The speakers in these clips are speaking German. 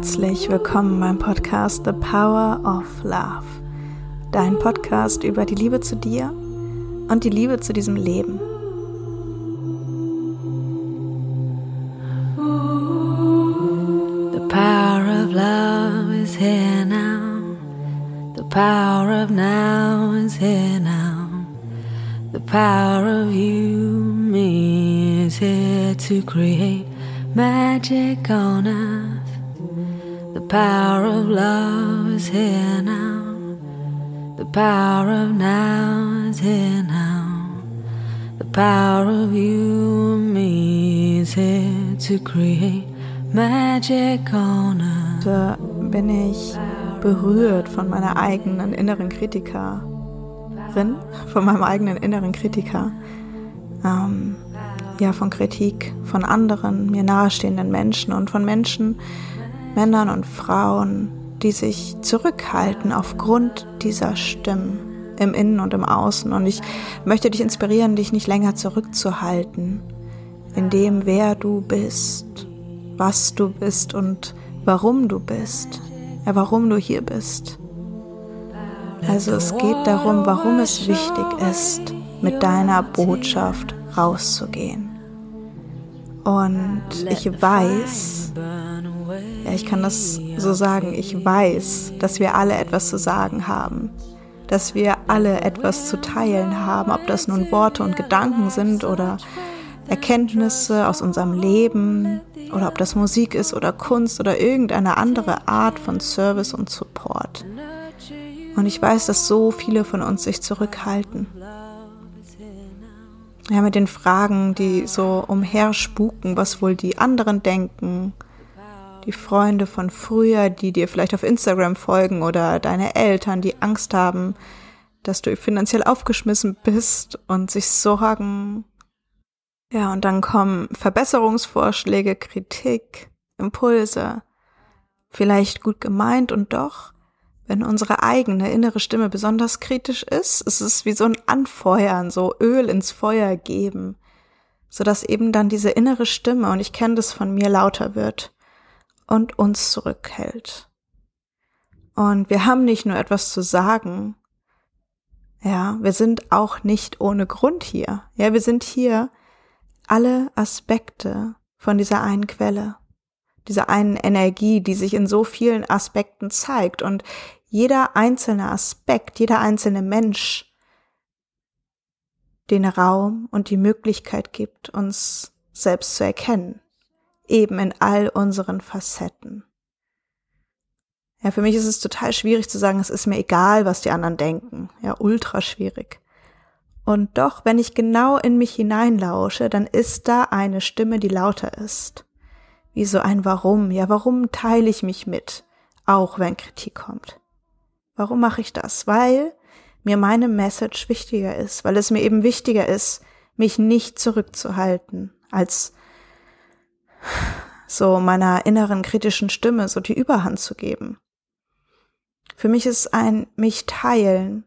Herzlich willkommen beim Podcast The Power of Love. Dein Podcast über die Liebe zu dir und die Liebe zu diesem Leben. The power of love is here now. The power of now is here now. The power of you, me is here to create magic on earth. The power of love is here now. The power of now is here now. The power of you and me is here to create magic on earth. Da bin ich berührt von meiner eigenen inneren Kritikerin, von meinem eigenen inneren Kritiker. Ähm, ja, von Kritik von anderen, mir nahestehenden Menschen und von Menschen, Männern und Frauen, die sich zurückhalten aufgrund dieser Stimmen im Innen und im Außen. Und ich möchte dich inspirieren, dich nicht länger zurückzuhalten in dem, wer du bist, was du bist und warum du bist, ja, warum du hier bist. Also es geht darum, warum es wichtig ist, mit deiner Botschaft rauszugehen. Und ich weiß, ja, ich kann das so sagen, ich weiß, dass wir alle etwas zu sagen haben, dass wir alle etwas zu teilen haben, ob das nun Worte und Gedanken sind oder Erkenntnisse aus unserem Leben oder ob das Musik ist oder Kunst oder irgendeine andere Art von Service und Support. Und ich weiß, dass so viele von uns sich zurückhalten. Ja, mit den Fragen, die so umherspuken, was wohl die anderen denken, die Freunde von früher, die dir vielleicht auf Instagram folgen oder deine Eltern, die Angst haben, dass du finanziell aufgeschmissen bist und sich sorgen. Ja, und dann kommen Verbesserungsvorschläge, Kritik, Impulse, vielleicht gut gemeint und doch wenn unsere eigene innere Stimme besonders kritisch ist, ist es wie so ein Anfeuern, so Öl ins Feuer geben, so dass eben dann diese innere Stimme, und ich kenne das von mir, lauter wird und uns zurückhält. Und wir haben nicht nur etwas zu sagen, ja, wir sind auch nicht ohne Grund hier. Ja, wir sind hier alle Aspekte von dieser einen Quelle, dieser einen Energie, die sich in so vielen Aspekten zeigt. Und jeder einzelne Aspekt, jeder einzelne Mensch den Raum und die Möglichkeit gibt, uns selbst zu erkennen, eben in all unseren Facetten. Ja, für mich ist es total schwierig zu sagen, es ist mir egal, was die anderen denken. Ja, ultra schwierig. Und doch, wenn ich genau in mich hineinlausche, dann ist da eine Stimme, die lauter ist. Wie so ein Warum. Ja, warum teile ich mich mit? Auch wenn Kritik kommt. Warum mache ich das? Weil mir meine Message wichtiger ist, weil es mir eben wichtiger ist, mich nicht zurückzuhalten, als so meiner inneren kritischen Stimme so die Überhand zu geben. Für mich ist ein mich teilen,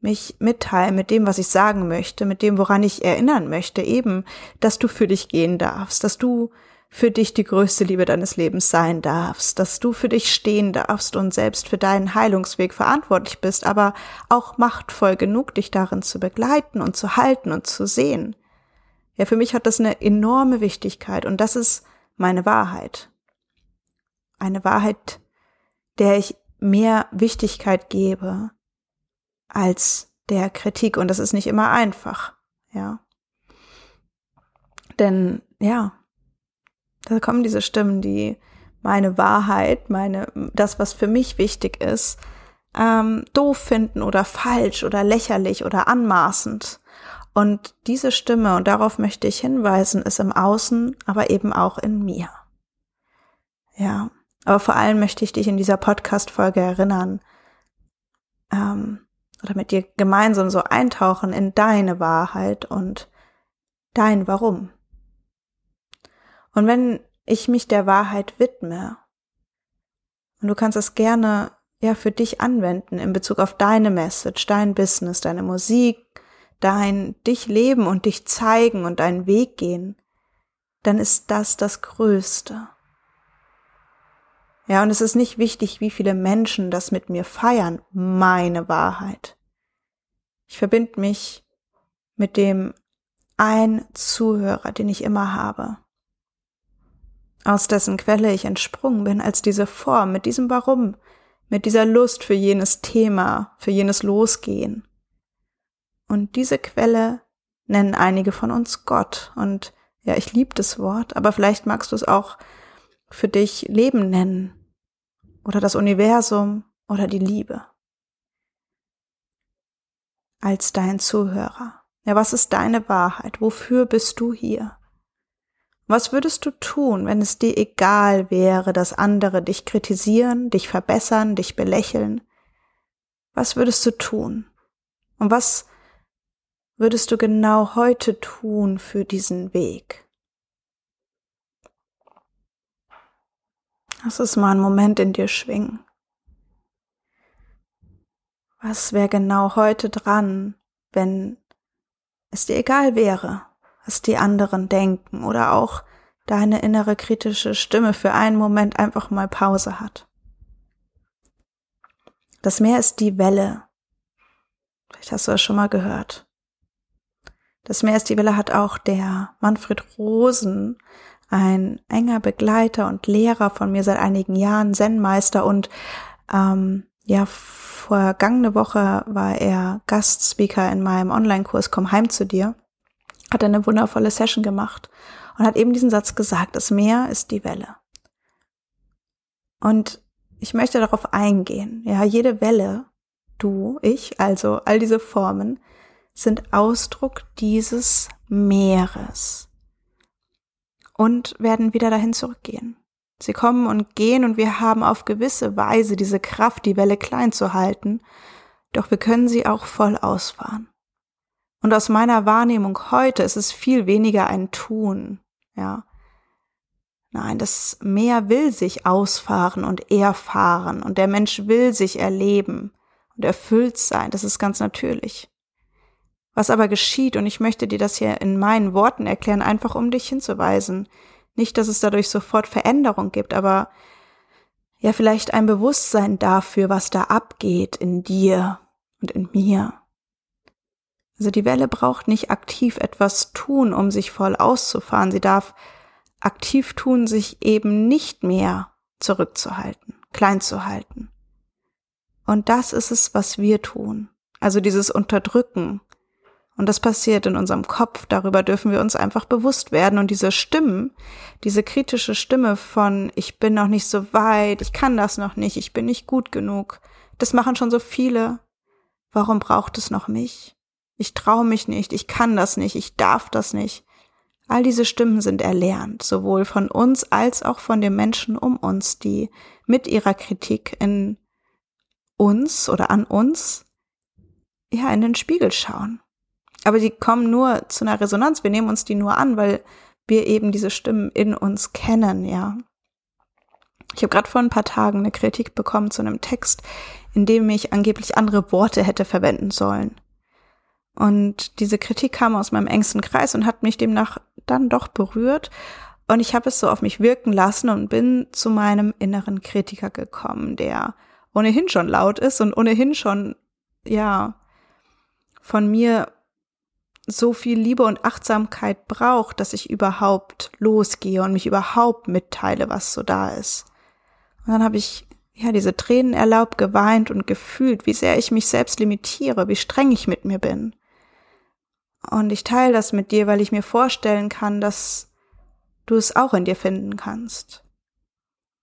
mich mitteilen mit dem, was ich sagen möchte, mit dem, woran ich erinnern möchte, eben, dass du für dich gehen darfst, dass du für dich die größte Liebe deines Lebens sein darfst, dass du für dich stehen darfst und selbst für deinen Heilungsweg verantwortlich bist, aber auch machtvoll genug, dich darin zu begleiten und zu halten und zu sehen. Ja, für mich hat das eine enorme Wichtigkeit und das ist meine Wahrheit. Eine Wahrheit, der ich mehr Wichtigkeit gebe als der Kritik und das ist nicht immer einfach, ja. Denn, ja, da kommen diese Stimmen, die meine Wahrheit, meine, das, was für mich wichtig ist, ähm, doof finden oder falsch oder lächerlich oder anmaßend. Und diese Stimme, und darauf möchte ich hinweisen, ist im Außen, aber eben auch in mir. Ja, aber vor allem möchte ich dich in dieser Podcast-Folge erinnern, ähm, oder mit dir gemeinsam so eintauchen in deine Wahrheit und dein Warum. Und wenn ich mich der Wahrheit widme, und du kannst es gerne ja für dich anwenden in Bezug auf deine Message, dein Business, deine Musik, dein dich leben und dich zeigen und deinen Weg gehen, dann ist das das Größte. Ja, und es ist nicht wichtig, wie viele Menschen das mit mir feiern, meine Wahrheit. Ich verbinde mich mit dem ein Zuhörer, den ich immer habe, aus dessen Quelle ich entsprungen bin, als diese Form, mit diesem Warum, mit dieser Lust für jenes Thema, für jenes Losgehen. Und diese Quelle nennen einige von uns Gott. Und ja, ich liebe das Wort, aber vielleicht magst du es auch für dich Leben nennen oder das Universum oder die Liebe. Als dein Zuhörer. Ja, was ist deine Wahrheit? Wofür bist du hier? Was würdest du tun, wenn es dir egal wäre, dass andere dich kritisieren, dich verbessern, dich belächeln? Was würdest du tun? Und was würdest du genau heute tun für diesen Weg? Lass es mal einen Moment in dir schwingen. Was wäre genau heute dran, wenn es dir egal wäre, was die anderen denken oder auch deine innere kritische Stimme für einen Moment einfach mal Pause hat? Das Meer ist die Welle. Vielleicht hast du das schon mal gehört. Das Meer ist die Welle hat auch der Manfred Rosen ein enger Begleiter und Lehrer von mir seit einigen Jahren, Zen-Meister und ähm, ja, vergangene Woche war er Gastspeaker in meinem Online-Kurs Komm heim zu dir, hat eine wundervolle Session gemacht und hat eben diesen Satz gesagt, das Meer ist die Welle. Und ich möchte darauf eingehen. Ja, jede Welle, du, ich, also all diese Formen, sind Ausdruck dieses Meeres und werden wieder dahin zurückgehen. Sie kommen und gehen und wir haben auf gewisse Weise diese Kraft, die Welle klein zu halten, doch wir können sie auch voll ausfahren. Und aus meiner Wahrnehmung heute ist es viel weniger ein Tun, ja. Nein, das Meer will sich ausfahren und erfahren und der Mensch will sich erleben und erfüllt sein, das ist ganz natürlich. Was aber geschieht, und ich möchte dir das hier in meinen Worten erklären, einfach um dich hinzuweisen. Nicht, dass es dadurch sofort Veränderung gibt, aber ja vielleicht ein Bewusstsein dafür, was da abgeht in dir und in mir. Also die Welle braucht nicht aktiv etwas tun, um sich voll auszufahren. Sie darf aktiv tun, sich eben nicht mehr zurückzuhalten, klein zu halten. Und das ist es, was wir tun. Also dieses Unterdrücken, und das passiert in unserem Kopf. Darüber dürfen wir uns einfach bewusst werden. Und diese Stimmen, diese kritische Stimme von, ich bin noch nicht so weit, ich kann das noch nicht, ich bin nicht gut genug, das machen schon so viele. Warum braucht es noch mich? Ich traue mich nicht, ich kann das nicht, ich darf das nicht. All diese Stimmen sind erlernt, sowohl von uns als auch von den Menschen um uns, die mit ihrer Kritik in uns oder an uns ja in den Spiegel schauen aber die kommen nur zu einer Resonanz. Wir nehmen uns die nur an, weil wir eben diese Stimmen in uns kennen, ja. Ich habe gerade vor ein paar Tagen eine Kritik bekommen zu einem Text, in dem ich angeblich andere Worte hätte verwenden sollen. Und diese Kritik kam aus meinem engsten Kreis und hat mich demnach dann doch berührt. Und ich habe es so auf mich wirken lassen und bin zu meinem inneren Kritiker gekommen, der ohnehin schon laut ist und ohnehin schon, ja, von mir so viel Liebe und Achtsamkeit braucht, dass ich überhaupt losgehe und mich überhaupt mitteile, was so da ist. Und dann habe ich ja diese Tränen erlaubt, geweint und gefühlt, wie sehr ich mich selbst limitiere, wie streng ich mit mir bin. Und ich teile das mit dir, weil ich mir vorstellen kann, dass du es auch in dir finden kannst.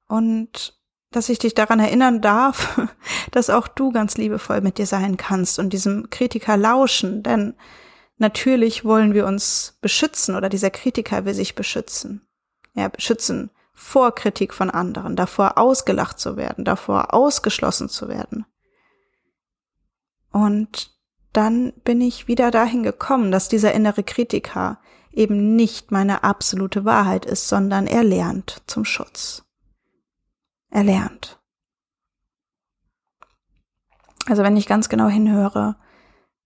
Und dass ich dich daran erinnern darf, dass auch du ganz liebevoll mit dir sein kannst und diesem Kritiker lauschen, denn Natürlich wollen wir uns beschützen oder dieser Kritiker will sich beschützen. Ja, beschützen vor Kritik von anderen, davor ausgelacht zu werden, davor ausgeschlossen zu werden. Und dann bin ich wieder dahin gekommen, dass dieser innere Kritiker eben nicht meine absolute Wahrheit ist, sondern er lernt zum Schutz. Er lernt. Also wenn ich ganz genau hinhöre,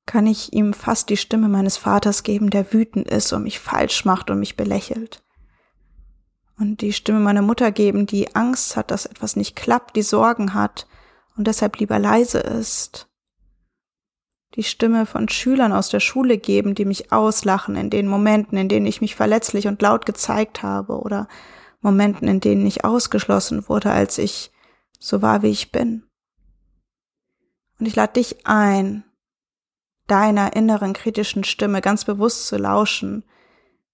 kann ich ihm fast die Stimme meines Vaters geben, der wütend ist und mich falsch macht und mich belächelt. und die Stimme meiner Mutter geben, die Angst hat, dass etwas nicht klappt, die Sorgen hat und deshalb lieber leise ist. Die Stimme von Schülern aus der Schule geben, die mich auslachen in den Momenten, in denen ich mich verletzlich und laut gezeigt habe oder Momenten, in denen ich ausgeschlossen wurde, als ich so war, wie ich bin. Und ich lade dich ein, deiner inneren kritischen Stimme ganz bewusst zu lauschen,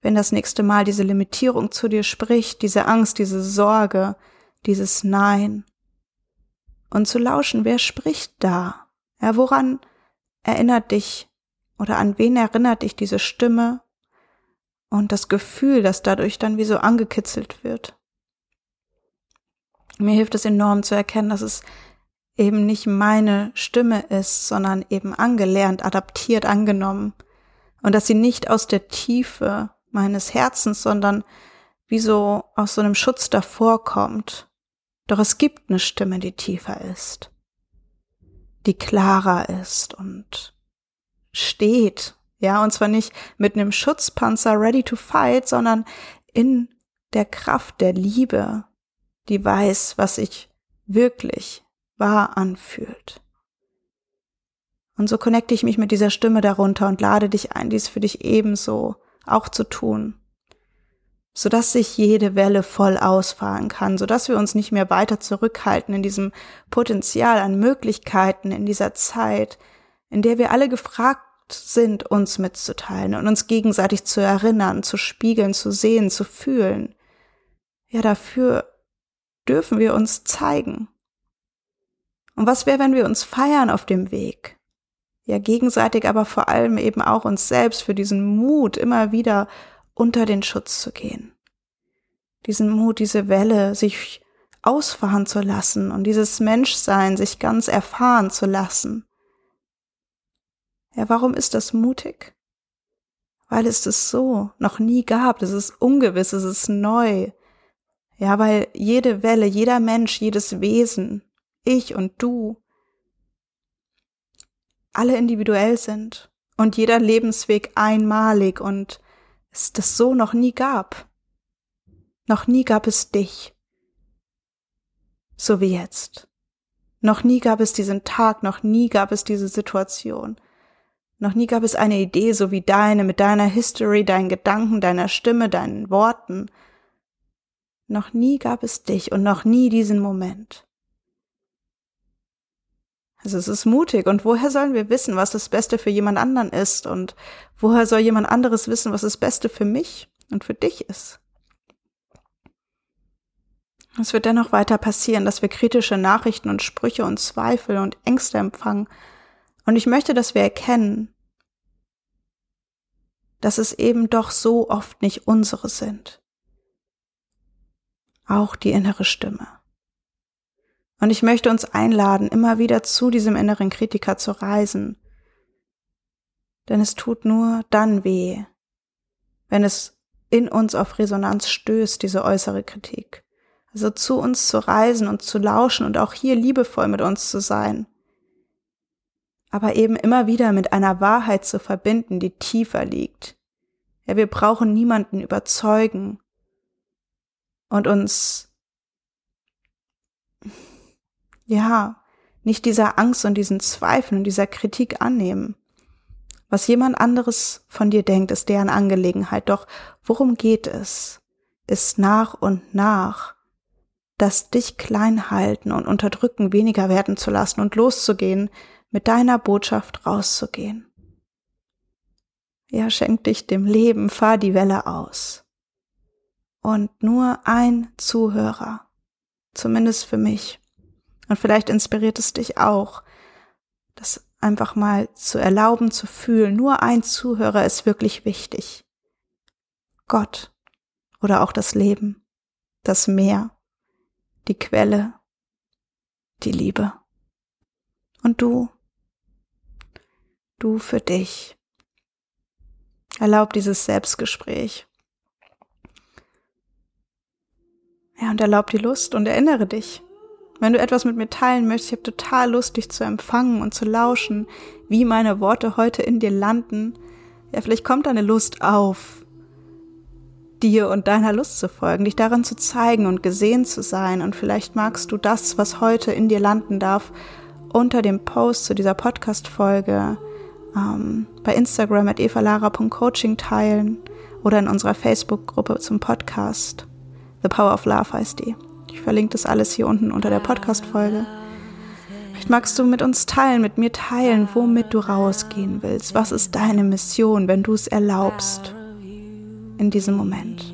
wenn das nächste Mal diese Limitierung zu dir spricht, diese Angst, diese Sorge, dieses Nein. Und zu lauschen, wer spricht da? Ja, woran erinnert dich oder an wen erinnert dich diese Stimme und das Gefühl, das dadurch dann wie so angekitzelt wird? Mir hilft es enorm zu erkennen, dass es eben nicht meine Stimme ist, sondern eben angelernt, adaptiert, angenommen und dass sie nicht aus der Tiefe meines Herzens, sondern wie so aus so einem Schutz davor kommt. Doch es gibt eine Stimme, die tiefer ist, die klarer ist und steht, ja, und zwar nicht mit einem Schutzpanzer ready to fight, sondern in der Kraft der Liebe, die weiß, was sich wirklich wahr anfühlt. Und so connecte ich mich mit dieser Stimme darunter und lade dich ein, dies für dich ebenso auch zu tun, sodass sich jede Welle voll ausfahren kann, sodass wir uns nicht mehr weiter zurückhalten in diesem Potenzial an Möglichkeiten in dieser Zeit, in der wir alle gefragt sind, uns mitzuteilen und uns gegenseitig zu erinnern, zu spiegeln, zu sehen, zu fühlen. Ja, dafür dürfen wir uns zeigen. Und was wäre, wenn wir uns feiern auf dem Weg? ja gegenseitig, aber vor allem eben auch uns selbst für diesen Mut, immer wieder unter den Schutz zu gehen. Diesen Mut, diese Welle sich ausfahren zu lassen und dieses Menschsein sich ganz erfahren zu lassen. Ja, warum ist das mutig? Weil es das so noch nie gab. Es ist ungewiss, es ist neu. Ja, weil jede Welle, jeder Mensch, jedes Wesen, ich und du, alle individuell sind und jeder Lebensweg einmalig und es das so noch nie gab. Noch nie gab es dich. So wie jetzt. Noch nie gab es diesen Tag, noch nie gab es diese Situation. Noch nie gab es eine Idee so wie deine, mit deiner History, deinen Gedanken, deiner Stimme, deinen Worten. Noch nie gab es dich und noch nie diesen Moment. Also es ist mutig. Und woher sollen wir wissen, was das Beste für jemand anderen ist? Und woher soll jemand anderes wissen, was das Beste für mich und für dich ist? Es wird dennoch weiter passieren, dass wir kritische Nachrichten und Sprüche und Zweifel und Ängste empfangen. Und ich möchte, dass wir erkennen, dass es eben doch so oft nicht unsere sind. Auch die innere Stimme. Und ich möchte uns einladen, immer wieder zu diesem inneren Kritiker zu reisen. Denn es tut nur dann weh, wenn es in uns auf Resonanz stößt, diese äußere Kritik. Also zu uns zu reisen und zu lauschen und auch hier liebevoll mit uns zu sein. Aber eben immer wieder mit einer Wahrheit zu verbinden, die tiefer liegt. Ja, wir brauchen niemanden überzeugen und uns ja, nicht dieser Angst und diesen Zweifeln und dieser Kritik annehmen. Was jemand anderes von dir denkt, ist deren Angelegenheit. Doch worum geht es? Ist nach und nach das dich klein halten und unterdrücken weniger werden zu lassen und loszugehen, mit deiner Botschaft rauszugehen. Ja, schenk dich dem Leben, fahr die Welle aus. Und nur ein Zuhörer, zumindest für mich, und vielleicht inspiriert es dich auch, das einfach mal zu erlauben, zu fühlen. Nur ein Zuhörer ist wirklich wichtig. Gott oder auch das Leben, das Meer, die Quelle, die Liebe. Und du, du für dich. Erlaub dieses Selbstgespräch. Ja, und erlaub die Lust und erinnere dich. Wenn du etwas mit mir teilen möchtest, ich habe total Lust, dich zu empfangen und zu lauschen, wie meine Worte heute in dir landen. Ja, vielleicht kommt eine Lust auf, dir und deiner Lust zu folgen, dich darin zu zeigen und gesehen zu sein. Und vielleicht magst du das, was heute in dir landen darf, unter dem Post zu dieser Podcast-Folge ähm, bei Instagram at evalara.coaching teilen oder in unserer Facebook-Gruppe zum Podcast. The Power of Love heißt die. Ich verlinke das alles hier unten unter der Podcast-Folge. Vielleicht magst du mit uns teilen, mit mir teilen, womit du rausgehen willst. Was ist deine Mission, wenn du es erlaubst in diesem Moment?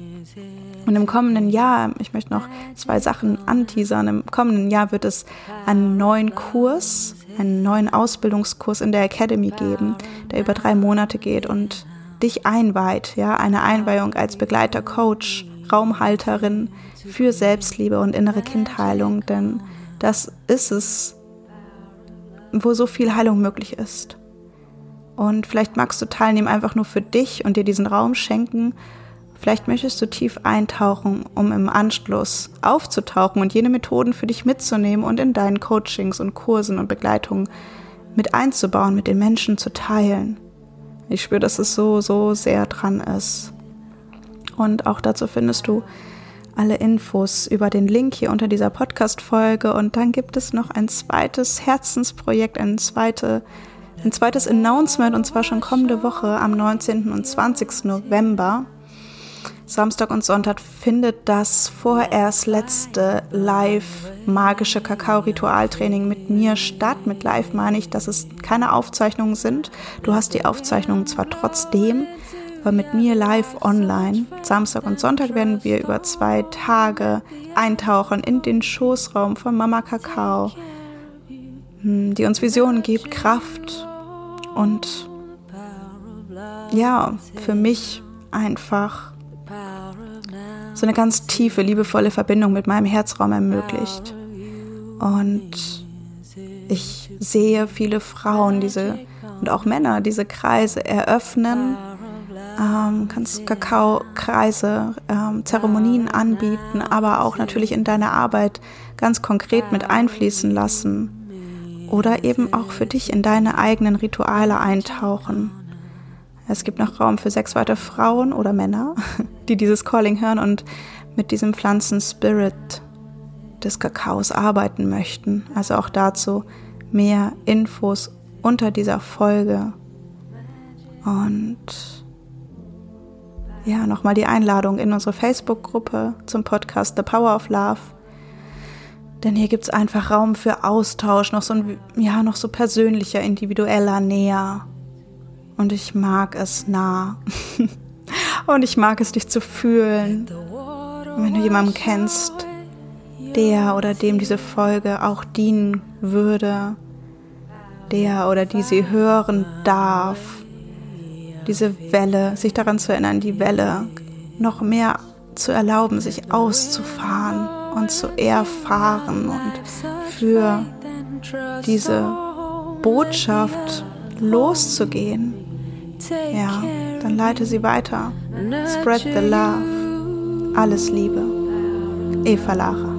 Und im kommenden Jahr, ich möchte noch zwei Sachen anteasern, im kommenden Jahr wird es einen neuen Kurs, einen neuen Ausbildungskurs in der Academy geben, der über drei Monate geht und dich einweiht, ja, eine Einweihung als Begleiter, Coach, Raumhalterin für Selbstliebe und innere Kindheilung, denn das ist es, wo so viel Heilung möglich ist. Und vielleicht magst du teilnehmen einfach nur für dich und dir diesen Raum schenken. Vielleicht möchtest du tief eintauchen, um im Anschluss aufzutauchen und jene Methoden für dich mitzunehmen und in deinen Coachings und Kursen und Begleitungen mit einzubauen, mit den Menschen zu teilen. Ich spüre, dass es so, so sehr dran ist. Und auch dazu findest du alle Infos über den Link hier unter dieser Podcast-Folge. Und dann gibt es noch ein zweites Herzensprojekt, ein, zweite, ein zweites Announcement und zwar schon kommende Woche am 19. und 20. November. Samstag und Sonntag findet das vorerst letzte live magische Kakao-Ritualtraining mit mir statt. Mit live meine ich, dass es keine Aufzeichnungen sind. Du hast die Aufzeichnungen zwar trotzdem, mit mir live online. Samstag und Sonntag werden wir über zwei Tage eintauchen in den Schoßraum von Mama Kakao, hm, die uns Visionen gibt, Kraft und ja, für mich einfach so eine ganz tiefe, liebevolle Verbindung mit meinem Herzraum ermöglicht. Und ich sehe viele Frauen diese und auch Männer diese Kreise eröffnen, ähm, kannst Kakao-Kreise, ähm, Zeremonien anbieten, aber auch natürlich in deine Arbeit ganz konkret mit einfließen lassen oder eben auch für dich in deine eigenen Rituale eintauchen. Es gibt noch Raum für sechs weitere Frauen oder Männer, die dieses Calling hören und mit diesem Pflanzen-Spirit des Kakaos arbeiten möchten. Also auch dazu mehr Infos unter dieser Folge. Und ja, nochmal die Einladung in unsere Facebook-Gruppe zum Podcast The Power of Love. Denn hier gibt es einfach Raum für Austausch, noch so ein, ja, noch so persönlicher, individueller, näher. Und ich mag es nah. Und ich mag es, dich zu fühlen. Und wenn du jemanden kennst, der oder dem diese Folge auch dienen würde, der oder die sie hören darf, diese Welle, sich daran zu erinnern, die Welle noch mehr zu erlauben, sich auszufahren und zu erfahren und für diese Botschaft loszugehen, ja, dann leite sie weiter. Spread the love. Alles Liebe. Eva Lara.